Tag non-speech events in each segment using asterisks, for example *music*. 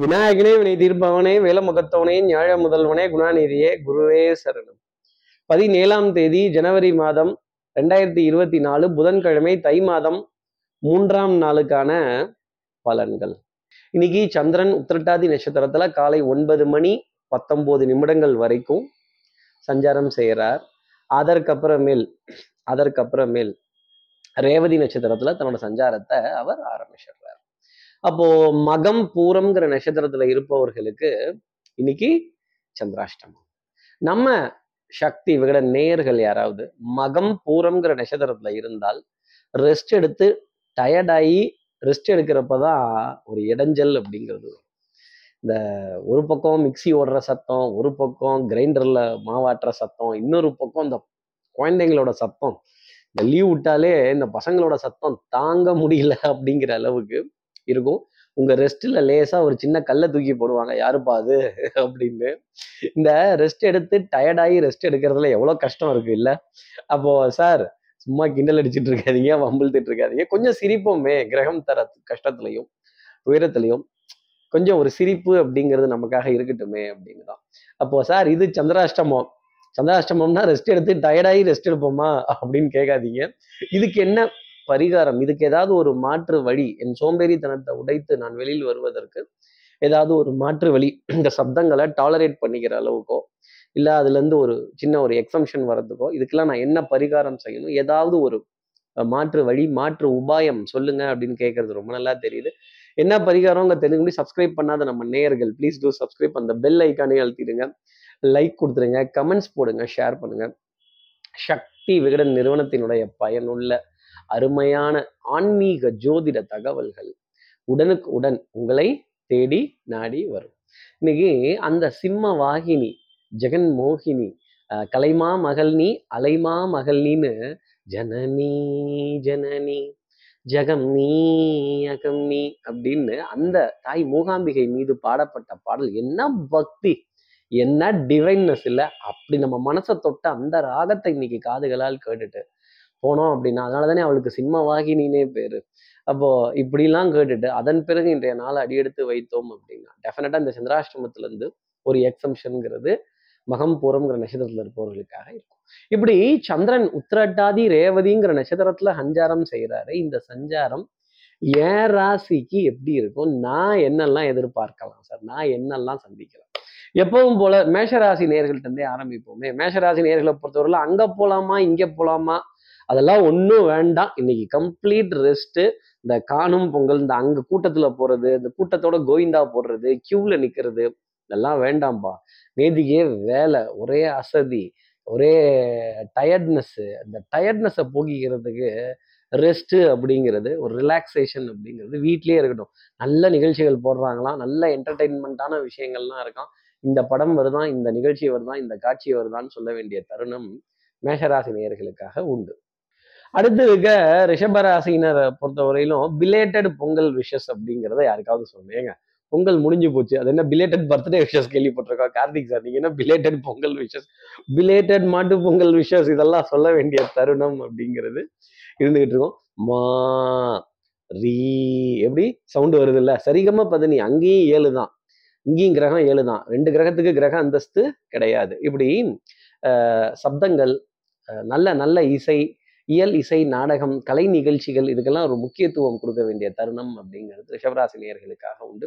விநாயகனே வினை தீர்ப்பவனே வேலமுகத்தவனே ஞாழ முதல்வனே குணாநிதியே குருவே சரணம். பதினேழாம் தேதி ஜனவரி மாதம் ரெண்டாயிரத்தி இருபத்தி நாலு புதன்கிழமை தை மாதம் மூன்றாம் நாளுக்கான பலன்கள். இன்னைக்கு சந்திரன் உத்திரட்டாதி நட்சத்திரத்துல காலை ஒன்பது மணி பத்தொன்பது நிமிடங்கள் வரைக்கும் சஞ்சாரம் செய்கிறார் அதற்கப்புறமேல் அதற்கப்புறமேல் ரேவதி நட்சத்திரத்துல தன்னோட சஞ்சாரத்தை அவர் ஆரம்பிச்சார் அப்போ மகம் பூரம்ங்கிற நட்சத்திரத்துல இருப்பவர்களுக்கு இன்னைக்கு சந்திராஷ்டமம். நம்ம சக்தி விகட நேயர்கள் யாராவது மகம் பூரம்ங்கிற நட்சத்திரத்துல இருந்தால் ரெஸ்ட் எடுத்து டயர்டாகி ரெஸ்ட் எடுக்கிறப்பதான் ஒரு இடைஞ்சல் அப்படிங்கிறது இந்த ஒரு பக்கம் மிக்ஸி ஓடுற சத்தம் ஒரு பக்கம் கிரைண்டர்ல மாவாட்டுற சத்தம் இன்னொரு பக்கம் இந்த குழந்தைங்களோட சத்தம். இந்த லீவ் விட்டாலே இந்த பசங்களோட சத்தம் தாங்க முடியல அப்படிங்கிற அளவுக்கு இருக்கும். உங்க ரெஸ்ட்ல லேசா ஒரு சின்ன கல்லை தூக்கி போடுவாங்க. யாருப்பா அது? *laughs* அப்படின்னு. இந்த ரெஸ்ட் எடுத்து டயர்டாகி ரெஸ்ட் எடுக்கிறதுல எவ்வளோ கஷ்டம் இருக்கு இல்ல? அப்போ சார் சும்மா கிண்டல் அடிச்சிட்டு இருக்காதீங்க. வம்பிழுத்துட்டு இருக்காதீங்க. கொஞ்சம் சிரிப்போமே கிரகம் தர கஷ்டத்துலையும் உயரத்துலையும் கொஞ்சம் ஒரு சிரிப்பு அப்படிங்கிறது நமக்காக இருக்கட்டுமே அப்படின்னு தான். அப்போ சார் இது சந்திராஷ்டமம். சந்திராஷ்டமம்னா ரெஸ்ட் எடுத்து டயர்டாகி ரெஸ்ட் எடுப்போமா? அப்படின்னு கேட்காதீங்க. இதுக்கு என்ன பரிகாரம் இதுக்கு ஏதாவது ஒரு மாற்று வழி என் சோம்பேறித்தனத்தை உடைத்து நான் வெளியில் வருவதற்கு ஏதாவது ஒரு மாற்று வழி இந்த சப்தங்களை டாலரேட் பண்ணிக்கிற அளவுக்கோ இல்லை அதுலேருந்து ஒரு சின்ன ஒரு எக்ஸம்ஷன் வர்றதுக்கோ இதுக்கெல்லாம் நான் என்ன பரிகாரம் செய்யணும் ஏதாவது ஒரு மாற்று வழி மாற்று உபாயம் சொல்லுங்க அப்படின்னு கேட்கறது ரொம்ப நல்லா தெரியுது. என்ன பரிகாரங்க தெரிஞ்சு சப்ஸ்கிரைப் பண்ணாத நம்ம நேயர்கள் ப்ளீஸ் டூ சப்ஸ்கிரைப் அந்த பெல் ஐக்கானே அழுத்திடுங்க. லைக் கொடுத்துருங்க கமெண்ட்ஸ் போடுங்க ஷேர் பண்ணுங்க. சக்தி விகடன் நிறுவனத்தினுடைய பயனுள்ள அருமையான ஆன்மீக ஜோதிட தகவல்கள் உடனுக்கு உடன் உங்களை தேடி நாடி வரும். இன்னைக்கு அந்த சிம்ம வாகினி ஜெகன் மோகினி அஹ், கலைமா மகள்னி அலைமா மகள்னின்னு ஜனனி ஜனனி ஜெகம் நீ அகம் நீ அப்படின்னு அந்த தாய் மூகாம்பிகை மீது பாடப்பட்ட பாடல் என்ன பக்தி என்ன டிவைன்னஸ் இல்லை அப்படி நம்ம மனசை தொட்ட அந்த ராகத்தை இன்னைக்கு காதுகளால் கேட்டுட்டு போனோம் அப்படின்னா அதனால தானே அவளுக்கு சிம்ம வாகினினே பேரு. அப்போ இப்படிலாம் கேட்டுட்டு அதன் பிறகு இன்றைய நாள் அடியெடுத்து வைத்தோம் அப்படின்னா டெஃபினட்டா இந்த சந்திராஷ்டமத்துல இருந்து ஒரு எக்ஸம்ஷன்ங்கிறது மகம் பூரம்ங்கிற நட்சத்திரத்துல இருப்பவர்களுக்காக இருக்கும். இப்படி சந்திரன் உத்திரட்டாதி ரேவதிங்கிற நட்சத்திரத்துல சஞ்சாரம் செய்கிறாரு இந்த சஞ்சாரம் என் ராசிக்கு எப்படி இருக்கும்? நான் என்னெல்லாம் எதிர்பார்க்கலாம் சார்? நான் என்னெல்லாம் சந்திக்கலாம்? எப்பவும் போல மேஷராசி நேர்கள்ட்டே இருந்தே ஆரம்பிப்போமே. மேஷராசி நேர்களை பொறுத்தவரையில அங்க போலாமா இங்க போலாமா அதெல்லாம் ஒன்றும் வேண்டாம். இன்னைக்கு கம்ப்ளீட் ரெஸ்ட்டு இந்த காணும் பொங்கல் இந்த அங்கே கூட்டத்தில் போகிறது இந்த கூட்டத்தோட கோவிந்தா போடுறது க்யூவில் நிற்கிறது இதெல்லாம் வேண்டாம்பா. நேதிக்கே வேலை ஒரே அசதி ஒரே டயர்ட்னஸ்ஸு அந்த டயர்ட்னஸை போக்கிக்கிறதுக்கு ரெஸ்ட்டு அப்படிங்கிறது ஒரு ரிலாக்ஸேஷன் அப்படிங்கிறது வீட்லேயே இருக்கட்டும். நல்ல நிகழ்ச்சிகள் போடுறாங்களாம் நல்ல என்டர்டெயின்மெண்ட்டான விஷயங்கள்லாம் இருக்கான் இந்த படம் வருதான் இந்த நிகழ்ச்சி வருதான் இந்த காட்சி வருதான்னு சொல்ல வேண்டிய தருணம் மேஷராசி நேயர்களுக்காக உண்டு. அடுத்து இருக்க ரிஷபராசினரை பொறுத்தவரையிலும் பிலேட்டட் பொங்கல் விஷஸ் அப்படிங்கிறத யாருக்காவது சொல்லுங்க பொங்கல் முடிஞ்சு போச்சு. அது என்ன பிலேட்டட் பர்த்டே விஷஸ் கேள்விப்பட்டிருக்கோம். கார்த்திக் சார் நீங்க என்ன பிலேட்டட் பொங்கல் விஷஸ் பிலேட்டட் மாட்டு பொங்கல் விஷஸ் இதெல்லாம் சொல்ல வேண்டிய தருணம் அப்படிங்கிறது இருந்துகிட்டு இருக்கோம். மா ரீ எப்படி? சவுண்டு வருது இல்ல சரிகமா பதனி அங்கேயும் ஏழு தான். இங்கேயும் கிரகம் ஏழு தான். ரெண்டு கிரகத்துக்கு கிரக அந்தஸ்து கிடையாது. இப்படி சப்தங்கள் நல்ல நல்ல இசை இயல் இசை நாடகம் கலை நிகழ்ச்சிகள் இதுக்கெல்லாம் ஒரு முக்கியத்துவம் கொடுக்க வேண்டிய தருணம் அப்படிங்கிறது ரிஷபராசினியர்களுக்காக உண்டு.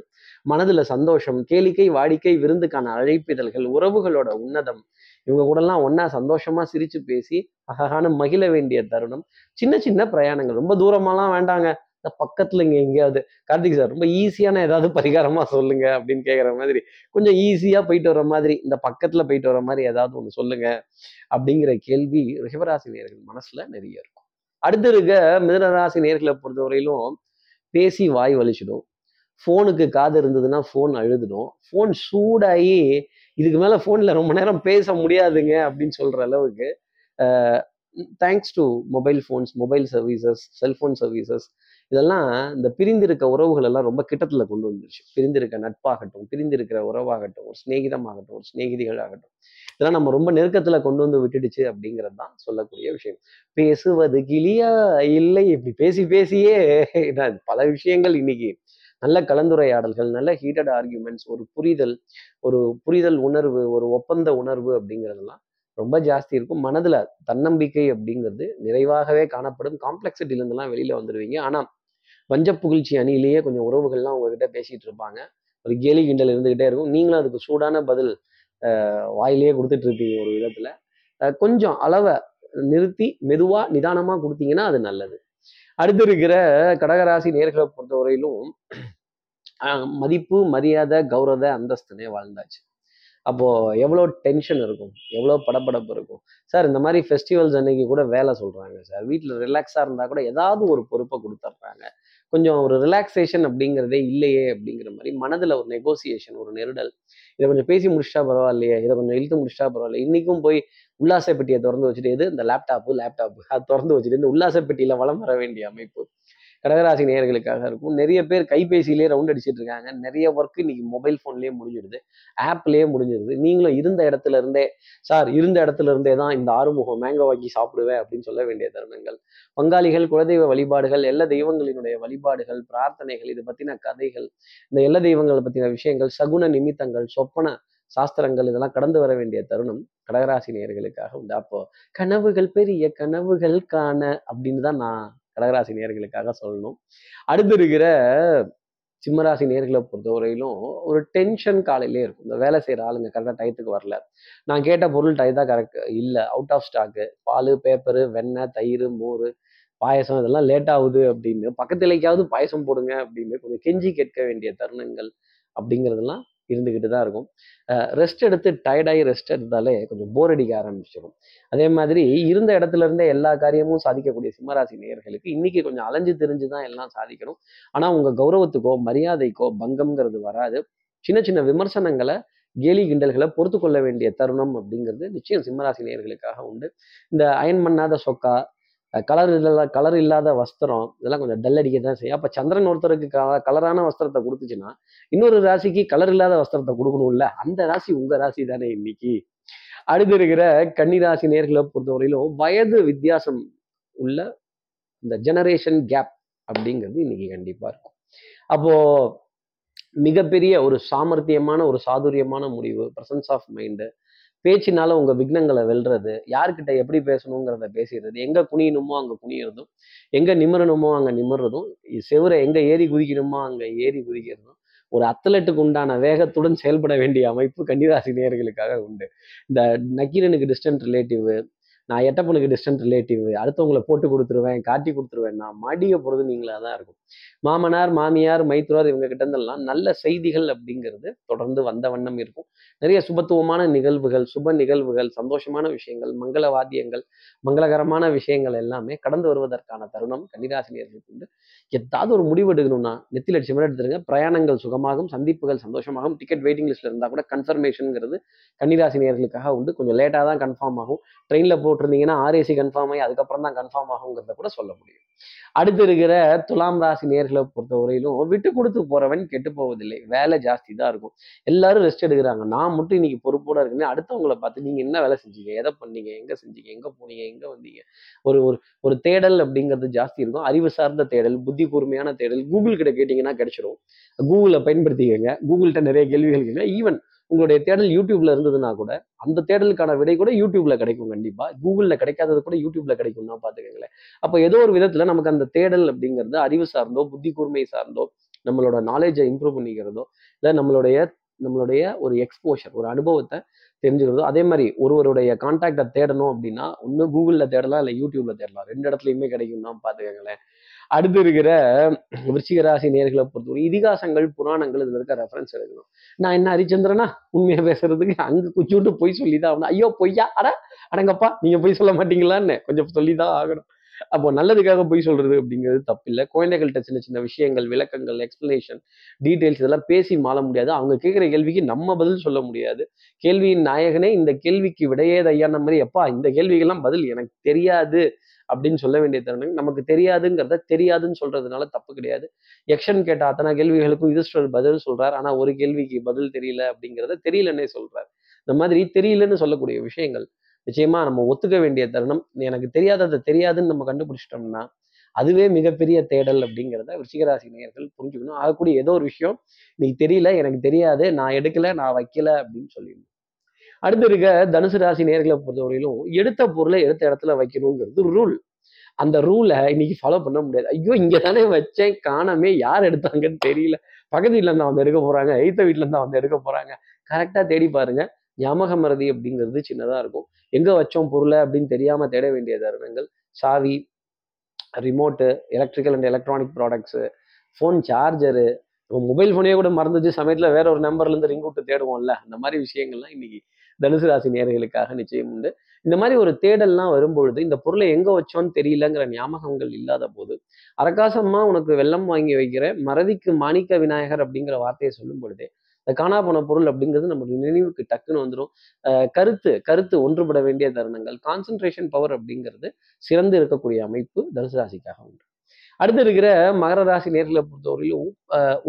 மனதுல சந்தோஷம் கேளிக்கை வாடிக்கை விருந்துக்கான அழைப்பிதழ்கள் உறவுகளோட உன்னதம் இவங்க கூடலாம் ஒன்னா சந்தோஷமா சிரிச்சு பேசி அழகான மகிழ வேண்டிய தருணம். சின்ன சின்ன பிரயாணங்கள் ரொம்ப தூரமாலாம் வேண்டாங்க. இந்த பக்கத்துல இங்க எங்கேயாவது. கார்த்திக் சார் ரொம்ப ஈஸியான ஏதாவது பரிகாரமா சொல்லுங்க அப்படின்னு கேட்குற மாதிரி. கொஞ்சம் ஈஸியா போயிட்டு வர மாதிரி இந்த பக்கத்துல போயிட்டு வர மாதிரி ஏதாவது ஒன்று சொல்லுங்க அப்படிங்கிற கேள்வி ரிஷபராசி நேர்கள் மனசுல நிறைய இருக்கும். அடுத்து இருக்க மிதனராசி நேர்களை பொறுத்தவரையிலும் பேசி வாய் வலிச்சிடும். ஃபோனுக்கு காது இருந்ததுன்னா ஃபோன் அழுதுடும். ஃபோன் சூடாகி இதுக்கு மேலே ஃபோனில் ரொம்ப நேரம் பேச முடியாதுங்க அப்படின்னு சொல்கிற அளவுக்கு thanks to mobile phones mobile services cellphone services இதெல்லாம் இந்த பிரிந்திருக்க உறவுகள் எல்லாம் ரொம்ப கிட்டத்தில் கொண்டு வந்துருச்சு. பிரிந்திருக்க நட்பாகட்டும் பிரிந்திருக்கிற உறவாகட்டும் ஒரு சிநேகிதமாகட்டும் ஒரு சிநேகிதிகள் ஆகட்டும் இதெல்லாம் நம்ம ரொம்ப நெருக்கத்தில் கொண்டு வந்து விட்டுடுச்சு அப்படிங்கிறது தான் சொல்லக்கூடிய விஷயம். பேசுவது கிளியா இல்லை இப்படி பேசி பேசியே பல விஷயங்கள் இன்னைக்கு. நல்ல கலந்துரையாடல்கள் நல்ல ஹீட்டட் ஆர்கியூமெண்ட்ஸ் ஒரு புரிதல் ஒரு புரிதல் உணர்வு ஒரு ஒப்பந்த உணர்வு அப்படிங்கிறதெல்லாம் ரொம்ப ஜாஸ்தி இருக்கும். மனதில் தன்னம்பிக்கை அப்படிங்கிறது நிறைவாகவே காணப்படும். காம்ப்ளெக்சிட்டிலேருந்துலாம் வெளியில் வந்துடுவீங்க ஆனால் வஞ்ச புகழ்ச்சி அணியிலேயே கொஞ்சம் உறவுகள்லாம் உங்ககிட்ட பேசிட்டு இருப்பாங்க. ஒரு கேலி கிண்டல் இருந்துகிட்டே இருக்கும். நீங்களும் அதுக்கு சூடான பதில் வாயிலேயே கொடுத்துட்டு இருப்பீங்க ஒரு விதத்துல. கொஞ்சம் அளவை நிறுத்தி மெதுவா நிதானமா கொடுத்தீங்கன்னா அது நல்லது. அடுத்து இருக்கிற கடகராசி நேர்களை பொறுத்தவரையிலும் மதிப்பு மரியாதை கௌரவ அந்தஸ்துனே வாழ்ந்தாச்சு. அப்போ எவ்வளோ டென்ஷன் இருக்கும்? எவ்வளோ படப்படப்பு இருக்கும்? சார் இந்த மாதிரி ஃபெஸ்டிவல்ஸ் அன்னைக்கு கூட வேலை சொல்றாங்க சார் வீட்டில் ரிலாக்ஸாக இருந்தால் கூட ஏதாவது ஒரு பொறுப்பை கொடுத்துட்றாங்க கொஞ்சம் ஒரு ரிலாக்ஸேஷன் அப்படிங்கிறதே இல்லையே அப்படிங்கிற மாதிரி மனதில் ஒரு நெகோசியேஷன் ஒரு நெருடல். இதை கொஞ்சம் பேசி முடிச்சிட்டா பரவாயில்லையே இதை கொஞ்சம் இழுத்து முடிச்சிட்டா பரவாயில்ல இன்றைக்கும் போய் உல்லாச பெட்டியை திறந்து வச்சுட்டு எது? இந்த லேப்டாப்பு லேப்டாப்பு அது திறந்து வச்சுட்டு இந்த உல்லாசப்பட்டியில் வளம் வர வேண்டிய அமைப்பு. கடகராசி நேயர்களுக்காக இருக்கும். நிறைய பேர் கைபேசியிலே ரவுண்ட் அடிச்சிட்டு இருக்காங்க. நிறைய ஒர்க் இன்னைக்கு மொபைல் ஃபோன்லேயே முடிஞ்சிடுது. ஆப்லேயே முடிஞ்சிடுது. நீங்களும் இருந்த இடத்துல இருந்தே சார் இருந்த இடத்துல இருந்தே தான் இந்த ஆறுமுகம் மேங்கோ வாக்கி சாப்பிடுவேன் அப்படின்னு சொல்ல வேண்டிய தருணங்கள். பங்காளிகள் குலதெய்வ வழிபாடுகள் எல்லா தெய்வங்களினுடைய வழிபாடுகள் பிரார்த்தனைகள் இது பத்தின கதைகள் இந்த எல்லா தெய்வங்களை பத்தின விஷயங்கள் சகுன நிமித்தங்கள் சொப்பன சாஸ்திரங்கள் இதெல்லாம் கடந்து வர வேண்டிய தருணம் கடகராசி நேயர்களுக்காக உண்டு. அப்போ கனவுகள் பெரிய கனவுகள் காண அப்படின்னு தான் நான் கடகராசி நேர்களுக்காக சொல்லணும். அடுத்து இருக்கிற சிம்மராசி நேர்களை பொறுத்தவரையிலும் ஒரு டென்ஷன் காலையிலே இருக்கும். இந்த வேலை செய்கிற ஆளுங்க கரெக்டாக டயத்துக்கு வரல. நான் கேட்ட பொருள் டயத்தாக கரெக்ட் இல்லை. அவுட் ஆஃப் ஸ்டாக்கு பால் பேப்பரு வெண்ணெய் தயிர் மோர் பாயசம் இதெல்லாம் லேட் ஆகுது அப்படின்னு பக்கத்துலைக்காவது பாயசம் போடுங்க அப்படின்னு கொஞ்சம் கெஞ்சி கேட்க வேண்டிய தருணங்கள் அப்படிங்கிறதெல்லாம் இருந்துக்கிட்டு தான் இருக்கும். ரெஸ்ட் எடுத்து டயர்டாகி ரெஸ்ட் எடுத்தாலே கொஞ்சம் போர் அடிக்க ஆரம்பிச்சிடும் அதே மாதிரி இருந்த இடத்துல இருந்தே எல்லா காரியமும் சாதிக்கக்கூடிய சிம்மராசி நேயர்களுக்கு இன்னைக்கு கொஞ்சம் அலைஞ்சு தெரிஞ்சு தான் எல்லாம் சாதிக்கணும். ஆனால் உங்கள் கௌரவத்துக்கோ மரியாதைக்கோ பங்கம்ங்கிறது வராது. சின்ன சின்ன விமர்சனங்களை கேலி கிண்டல்களை பொறுத்து கொள்ள வேண்டிய தருணம் அப்படிங்கிறது நிச்சயம் சிம்மராசி நேயர்களுக்காக உண்டு. இந்த அயன் பண்ணாத சொக்கா கலர் இல்லாத கலர் இல்லாத வஸ்திரம் இதெல்லாம் கொஞ்சம் டல் அடிக்க தான் செய்யும். அப்போ சந்திரன் ஒருத்தருக்கு கலரான வஸ்திரத்தை கொடுத்துச்சுன்னா இன்னொரு ராசிக்கு கலர் இல்லாத வஸ்திரத்தை கொடுக்கணும்ல அந்த ராசி உங்க ராசி தானே இன்னைக்கு. அடுத்து இருக்கிற கன்னிராசி நேர்களை பொறுத்தவரையிலும் வயது வித்தியாசம் உள்ள இந்த ஜெனரேஷன் கேப் அப்படிங்கிறது இன்னைக்கு கண்டிப்பா இருக்கும். அப்போ மிகப்பெரிய ஒரு சாமர்த்தியமான ஒரு சாதுரியமான முடிவு பிரசன்ஸ் ஆஃப் மைண்டு பேச்சினால உங்க விக்னங்களை வெல்றது யார்கிட்ட எப்படி பேசணுங்கிறத பேசிடுறது எங்க குனியணுமோ அங்க குனியறதும் எங்க நிமிரணுமோ அங்க நிமிர்றதும் செவரை எங்க ஏறி குதிக்கணுமோ அங்க ஏறி குதிக்கிறதும் ஒரு அத்லட்டுக்கு உண்டான வேகத்துடன் செயல்பட வேண்டிய அமைப்பு கன்னிராசி நேர்களுக்காக உண்டு. இந்த நக்கீரனுக்கு டிஸ்டன்ட் ரிலேட்டிவ் நான் எட்டப்பனுக்கு டிஸ்டன்ட் ரிலேட்டிவ் அடுத்தவங்களை போட்டு கொடுத்துருவேன் காட்டி கொடுத்துருவேன் நான் மாடிய போகிறது நீங்களாக தான் இருக்கும். மாமனார் மாமியார் மைத்துரார் இவங்க கிட்ட இருந்தெல்லாம் நல்ல செய்திகள் அப்படிங்கிறது தொடர்ந்து வந்த வண்ணம் இருக்கும். நிறைய சுபத்துவமான நிகழ்வுகள் சுப நிகழ்வுகள் சந்தோஷமான விஷயங்கள் மங்கள வாத்தியங்கள் மங்களகரமான விஷயங்கள் எல்லாமே கடந்து வருவதற்கான தருணம் கன்னிராசினியர்களுக்கு உண்டு. ஏதாவது ஒரு முடிவு எடுக்கணும்னா நெத்தி லட்சம் எடுத்துருங்க. பிரயாணங்கள் சுகமாகும் சந்திப்புகள் சந்தோஷமாகும் டிக்கெட் வெயிட்டிங் லிஸ்ட்ல இருந்தால் கூட கன்ஃபர்மேஷனுங்கிறது கன்னிராசினியர்களுக்காக உண்டு. கொஞ்சம் லேட்டாக தான் கன்ஃபார்ம் ஆகும். ட்ரெயினில் போ போட்டிருந்தீங்கன்னா ஆர்ஏசி கன்ஃபார்ம் ஆகி அதுக்கப்புறம் தான் கன்ஃபார்ம் ஆகுங்கிறத கூட சொல்ல முடியும். அடுத்து இருக்கிற துலாம் ராசி நேர்களை பொறுத்தவரையிலும் விட்டு கொடுத்து போறவன் கெட்டு போவதில்லை. வேலை ஜாஸ்தி தான் இருக்கும். எல்லாரும் ரெஸ்ட் எடுக்கிறாங்க. நான் மட்டும் இன்னைக்கு பொறுப்போட இருக்குன்னு அடுத்தவங்களை பார்த்து நீங்க என்ன வேலை செஞ்சீங்க? எதை பண்ணீங்க? எங்க செஞ்சீங்க? எங்க போனீங்க? எங்க வந்தீங்க? ஒரு ஒரு ஒரு தேடல் அப்படிங்கிறது ஜாஸ்தி இருக்கும். அறிவு சார்ந்த தேடல் புத்தி கூர்மையான தேடல் கூகுள் கிட்ட கேட்டீங்கன்னா கிடைச்சிரும். கூகுளை பயன்படுத்திக்கங்க. கூகுள்கிட்ட நிறைய கேள்விகள் கேட்க ஈவன் உங்களுடைய தேடல் யூடியூப்ல இருந்ததுன்னா கூட அந்த தேடலுக்கான விடை கூட யூடியூப்ல கிடைக்கும் கண்டிப்பா. கூகுள்ல கிடைக்காதது கூட யூடியூப்ல கிடைக்கும்னா பாத்துக்கங்களேன் அப்போ ஏதோ ஒரு விதத்துல நமக்கு அந்த தேடல் அப்படிங்கிறது அறிவு சார்ந்தோ புத்தி கூர்மை சார்ந்தோ நம்மளோட நாலேஜை இம்ப்ரூவ் பண்ணிக்கிறதோ இல்லை நம்மளுடைய நம்மளுடைய ஒரு எக்ஸ்போஷர் ஒரு அனுபவத்தை தெரிஞ்சுக்கிறதோ அதே மாதிரி ஒருவருடைய கான்டாக்டை தேடணும் அப்படின்னா ஒன்று கூகுளில் தேடலாம் இல்லை யூடியூப்ல தேடலாம். ரெண்டு இடத்துலையுமே கிடைக்கும் தான் பார்த்துக்கங்களேன். அடுத்து இருக்கிற விருச்சிகராசி நேர்களை பொறுத்தவரை இதிகாசங்கள் புராணங்கள் இதில் இருக்க ரெஃபரன்ஸ் எடுக்கணும். நான் என்ன ஹரிச்சந்திரனா? உண்மையா பேசுறதுக்கு அங்க விட்டு பொய் சொல்லி தான் ஆகணும். ஐயோ பொய்யா? அட அடங்கப்பா நீங்க பொய் சொல்ல மாட்டீங்களான்னு கொஞ்சம் சொல்லி தான் ஆகணும். அப்போ நல்லதுக்காக பொய் சொல்றது அப்படிங்கிறது தப்பில்லை. குழந்தைகள்கிட்ட சின்ன சின்ன விஷயங்கள் விளக்கங்கள் எக்ஸ்பிளனேஷன் டீட்டெயில்ஸ் இதெல்லாம் பேசி மாற முடியாது. அவங்க கேட்குற கேள்விக்கு நம்ம பதில் சொல்ல முடியாது. கேள்வியின் நாயகனே இந்த கேள்விக்கு விடையே தையான மாதிரி. எப்பா இந்த கேள்விக்கெல்லாம் பதில் எனக்கு தெரியாது அப்படின்னு சொல்ல வேண்டிய தருணம் நமக்கு தெரியாதுங்கிறத தெரியாதுன்னு சொல்றதுனால தப்பு கிடையாது. எக்ஷன் கேட்ட அத்தனை கேள்விகளுக்கும் யுதிஷ்டர் பதில் சொல்றார். ஆனா ஒரு கேள்விக்கு பதில் தெரியல அப்படிங்கிறத தெரியலன்னே சொல்றார். இந்த மாதிரி தெரியலன்னு சொல்லக்கூடிய விஷயங்கள் நிச்சயமா நம்ம ஒத்துக்க வேண்டிய தருணம். எனக்கு தெரியாததை தெரியாதுன்னு நம்ம கண்டுபிடிச்சிட்டோம்னா அதுவே மிகப்பெரிய தேடல் அப்படிங்கிறத விருச்சிகராசி நேயர்கள் புரிஞ்சுக்கணும். ஆகக்கூடிய ஏதோ ஒரு விஷயம் இன்னைக்கு தெரியல எனக்கு தெரியாது நான் எடுக்கல நான் வைக்கல அப்படின்னு சொல்லிடணும். அடுத்து இருக்க தனுசு ராசி நேர்களை பொறுத்தவரையிலும் எடுத்த பொருளை எடுத்த இடத்துல வைக்கணுங்கிறது ரூல் அந்த ரூலை இன்னைக்கு ஃபாலோ பண்ண முடியாது. ஐயோ இங்கே தானே வச்சேன் காணாமே யார் எடுத்தாங்கன்னு தெரியல. பக்கத்து வீட்டில் இருந்தா வந்து எடுக்க போறாங்க எய்த்த வீட்டுல இருந்தா வந்து எடுக்க போறாங்க. கரெக்டாக தேடி பாருங்க. ஞாபக மறதி அப்படிங்கிறது சின்னதாக இருக்கும். எங்கே வச்சோம் பொருளை அப்படின்னு தெரியாமல் தேட வேண்டிய தருணங்கள் சாவி remote electrical and electronic products phone charger mobile ஃபோனே கூட மறந்துச்சு சமயத்தில் வேற ஒரு நம்பர்லேருந்து ரிங் விட்டு தேடுவோம்ல. அந்த மாதிரி விஷயங்கள்லாம் இன்னைக்கு தனுசு ராசி நேர்களுக்காக நிச்சயம் உண்டு. இந்த மாதிரி ஒரு தேடல்லாம் வரும்பொழுது இந்த பொருளை எங்கே வச்சோன்னு தெரியலங்கிற ஞாபகங்கள் இல்லாத போது அரகாசமாக உனக்கு வெள்ளம் வாங்கி வைக்கிற மறதிக்கு மாணிக்க விநாயகர் அப்படிங்கிற வார்த்தையை சொல்லும் பொழுதே இந்த காணா போன பொருள் அப்படிங்கிறது நம்ம நினைவுக்கு டக்குன்னு வந்துடும் கருத்து கருத்து ஒன்றுபட வேண்டிய தருணங்கள். கான்சென்ட்ரேஷன் பவர் அப்படிங்கிறது சிறந்து இருக்கக்கூடிய அமைப்பு தனுசு ராசிக்காக உண்டு. அடுத்து இருக்கிற மகர ராசி நேர்களை பொறுத்தவரையிலும்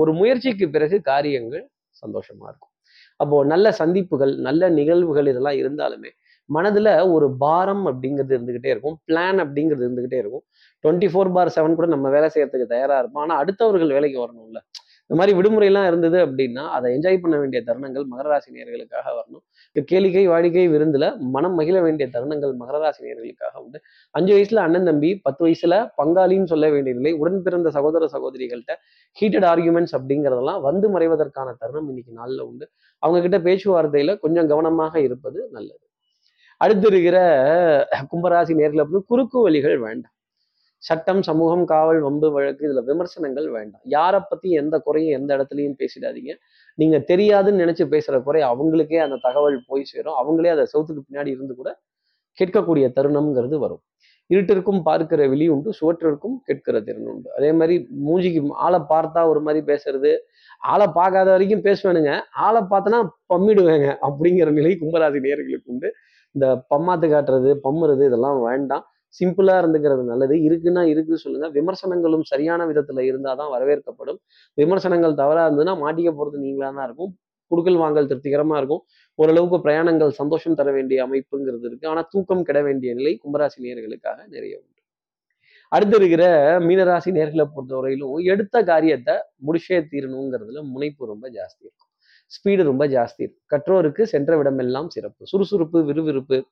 ஒரு முயற்சிக்கு பிறகு காரியங்கள் சந்தோஷமா இருக்கும். அப்போ நல்ல சந்திப்புகள் நல்ல நிகழ்வுகள் இதெல்லாம் இருந்தாலுமே மனதுல ஒரு பாரம் அப்படிங்கிறது இருந்துகிட்டே இருக்கும். பிளான் அப்படிங்கிறது இருந்துகிட்டே இருக்கும். டுவெண்ட்டி ஃபோர் பார் செவன் கூட நம்ம வேலை செய்யறதுக்கு தயாரா இருப்போம். ஆனா அடுத்தவர்கள் வேலைக்கு வரணும்ல. இந்த மாதிரி விடுமுறையெல்லாம் இருந்தது அப்படின்னா அதை என்ஜாய் பண்ண வேண்டிய தருணங்கள் மகராசி நேர்களுக்காக வரணும். கேளிக்கை வாடிக்கை விருந்துல மனம் மகிழ வேண்டிய தருணங்கள் மகராசி நேர்களுக்காக உண்டு. அஞ்சு வயசுல அண்ணன் தம்பி பத்து வயசுல பங்காளின்னு சொல்ல வேண்டிய நிலை உடன் பிறந்த சகோதர சகோதரிகள்கிட்ட ஹீட்டட் ஆர்குமெண்ட்ஸ் அப்படிங்கிறதெல்லாம் வந்து மறைவதற்கான தருணம் இன்னைக்கு நாளில் உண்டு. அவங்க கிட்ட பேச்சுவார்த்தையில கொஞ்சம் கவனமாக இருப்பது நல்லது. அடுத்து இருக்கிற கும்பராசி நேர்களை குறுக்கு வழிகள் வேண்டாம். சட்டம் சமூகம் காவல் வம்பு வழக்கு இதுல விமர்சனங்கள் வேண்டாம். யாரை பத்தி எந்த குறையும் எந்த இடத்துலையும் பேசிடாதீங்க. நீங்க தெரியாதுன்னு நினைச்சு பேசுற குறை அவங்களுக்கே அந்த தகவல் போய் சேரும். அவங்களே அதை சவுத்துக்கு பின்னாடி இருந்து கூட கேட்கக்கூடிய தருணம்ங்கிறது வரும். இருட்டிற்கும் பார்க்கிற விழி உண்டு சுவற்றிற்கும் கேட்கிற திறன் உண்டு. அதே மாதிரி மூஞ்சிக்கு ஆளை பார்த்தா ஒரு மாதிரி பேசுறது ஆளை பார்க்காத வரைக்கும் பேசுவேனுங்க. ஆளை பார்த்தனா பம்மிடுவேங்க அப்படிங்கிற நிலை கும்பராசி நேர்களுக்கு உண்டு. இந்த பம்மாத்து காட்டுறது பம்முறது இதெல்லாம் வேண்டாம். சிம்பிளா இருந்துக்கிறது நல்லது. இருக்குன்னா இருக்கு சொல்லுங்க. விமர்சனங்களும் சரியான விதத்துல இருந்தாதான் வரவேற்கப்படும். விமர்சனங்கள் தவறா இருந்ததுன்னா மாட்டிக்க போறது நீங்களா தான் இருக்கும். குடுக்கல் வாங்கல் திருப்திகரமா இருக்கும். ஓரளவுக்கு பிரயாணங்கள் சந்தோஷம் தர வேண்டிய அமைப்புங்கிறது இருக்கு. ஆனா தூக்கம் கிட வேண்டிய நிலை கும்பராசி நேர்களுக்காக நிறைய உண்டு. அடுத்து இருக்கிற மீனராசி நேர்களை பொறுத்தவரையிலும் எடுத்த காரியத்தை முடிச்சே தீரணுங்கிறதுல முனைப்பு ரொம்ப ஜாஸ்தி இருக்கும். ஸ்பீடு ரொம்ப ஜாஸ்தி இருக்கும். கற்றோருக்கு சென்ற விடமெல்லாம் சிறப்பு. சுறுசுறுப்பு விறுவிறுப்பு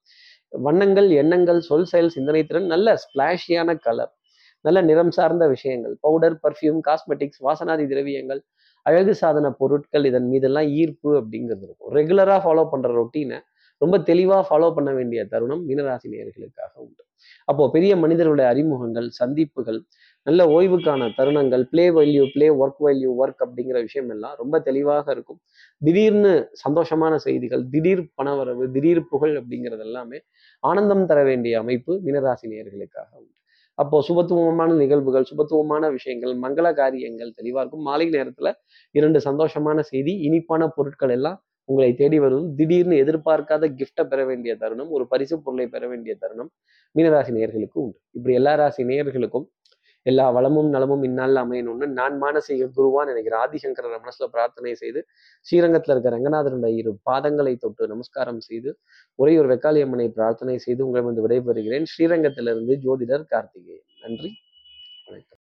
வண்ணங்கள் எண்ணங்கள் சொல் செயல் சிந்தனை திறன் நல்ல ஸ்பிளாஷியான கலர் நல்ல நிறம் சார்ந்த விஷயங்கள். பவுடர் பர்ஃப்யூம் காஸ்மெட்டிக்ஸ் வாசனாதி திரவியங்கள் அழகு சாதன பொருட்கள் இதன் மீதெல்லாம் ஈர்ப்பு அப்படிங்கிறது இருக்கும். ரெகுலராக ஃபாலோ பண்ற ரொட்டீனை ரொம்ப தெளிவாக ஃபாலோ பண்ண வேண்டிய தருணம் மீனராசி நேர்களுக்காக உண்டு. அப்போ பெரிய மனிதர்களுடைய அறிமுகங்கள் சந்திப்புகள் நல்ல ஓய்வுக்கான தருணங்கள் play value play work value work அப்படிங்கிற விஷயம் எல்லாம் ரொம்ப தெளிவாக இருக்கும். திடீர்னு சந்தோஷமான செய்திகள் திடீர் பணவரவு திடீர் புகழ் அப்படிங்கிறது எல்லாமே ஆனந்தம் தர வேண்டிய அமைப்பு மினராசி நேர்களுக்காக உண்டு. அப்போ சுபத்துவமான நிகழ்வுகள் சுபத்துவமான விஷயங்கள் மங்கள காரியங்கள் தெளிவாக இருக்கும். மாலை நேரத்துல இரண்டு சந்தோஷமான செய்தி இனிப்பான பொருட்கள் எல்லாம் உங்களை தேடி வருவது. திடீர்னு எதிர்பார்க்காத கிஃப்டை பெற வேண்டிய தருணம் ஒரு பரிசு பொருளை பெற வேண்டிய தருணம் மீனராசி நேர்களுக்கு உண்டு. இப்படி எல்லா ராசி நேர்களுக்கும் எல்லா வளமும் நலமும் இந்நாளில் அமையணும்னு நான் மானசீக குருவான் நினைக்கிற ஆதிசங்கரன் மனசுல பிரார்த்தனை செய்து ஸ்ரீரங்கத்தில் இருக்க ரங்கநாதனுடைய இரு பாதங்களை தொட்டு நமஸ்காரம் செய்து ஒரே ஒரு வெக்காளியம்மனை பிரார்த்தனை செய்து உங்களிடம் விடைபெறுகிறேன். ஸ்ரீரங்கத்திலிருந்து ஜோதிடர் கார்த்திகேயன். நன்றி. வணக்கம்.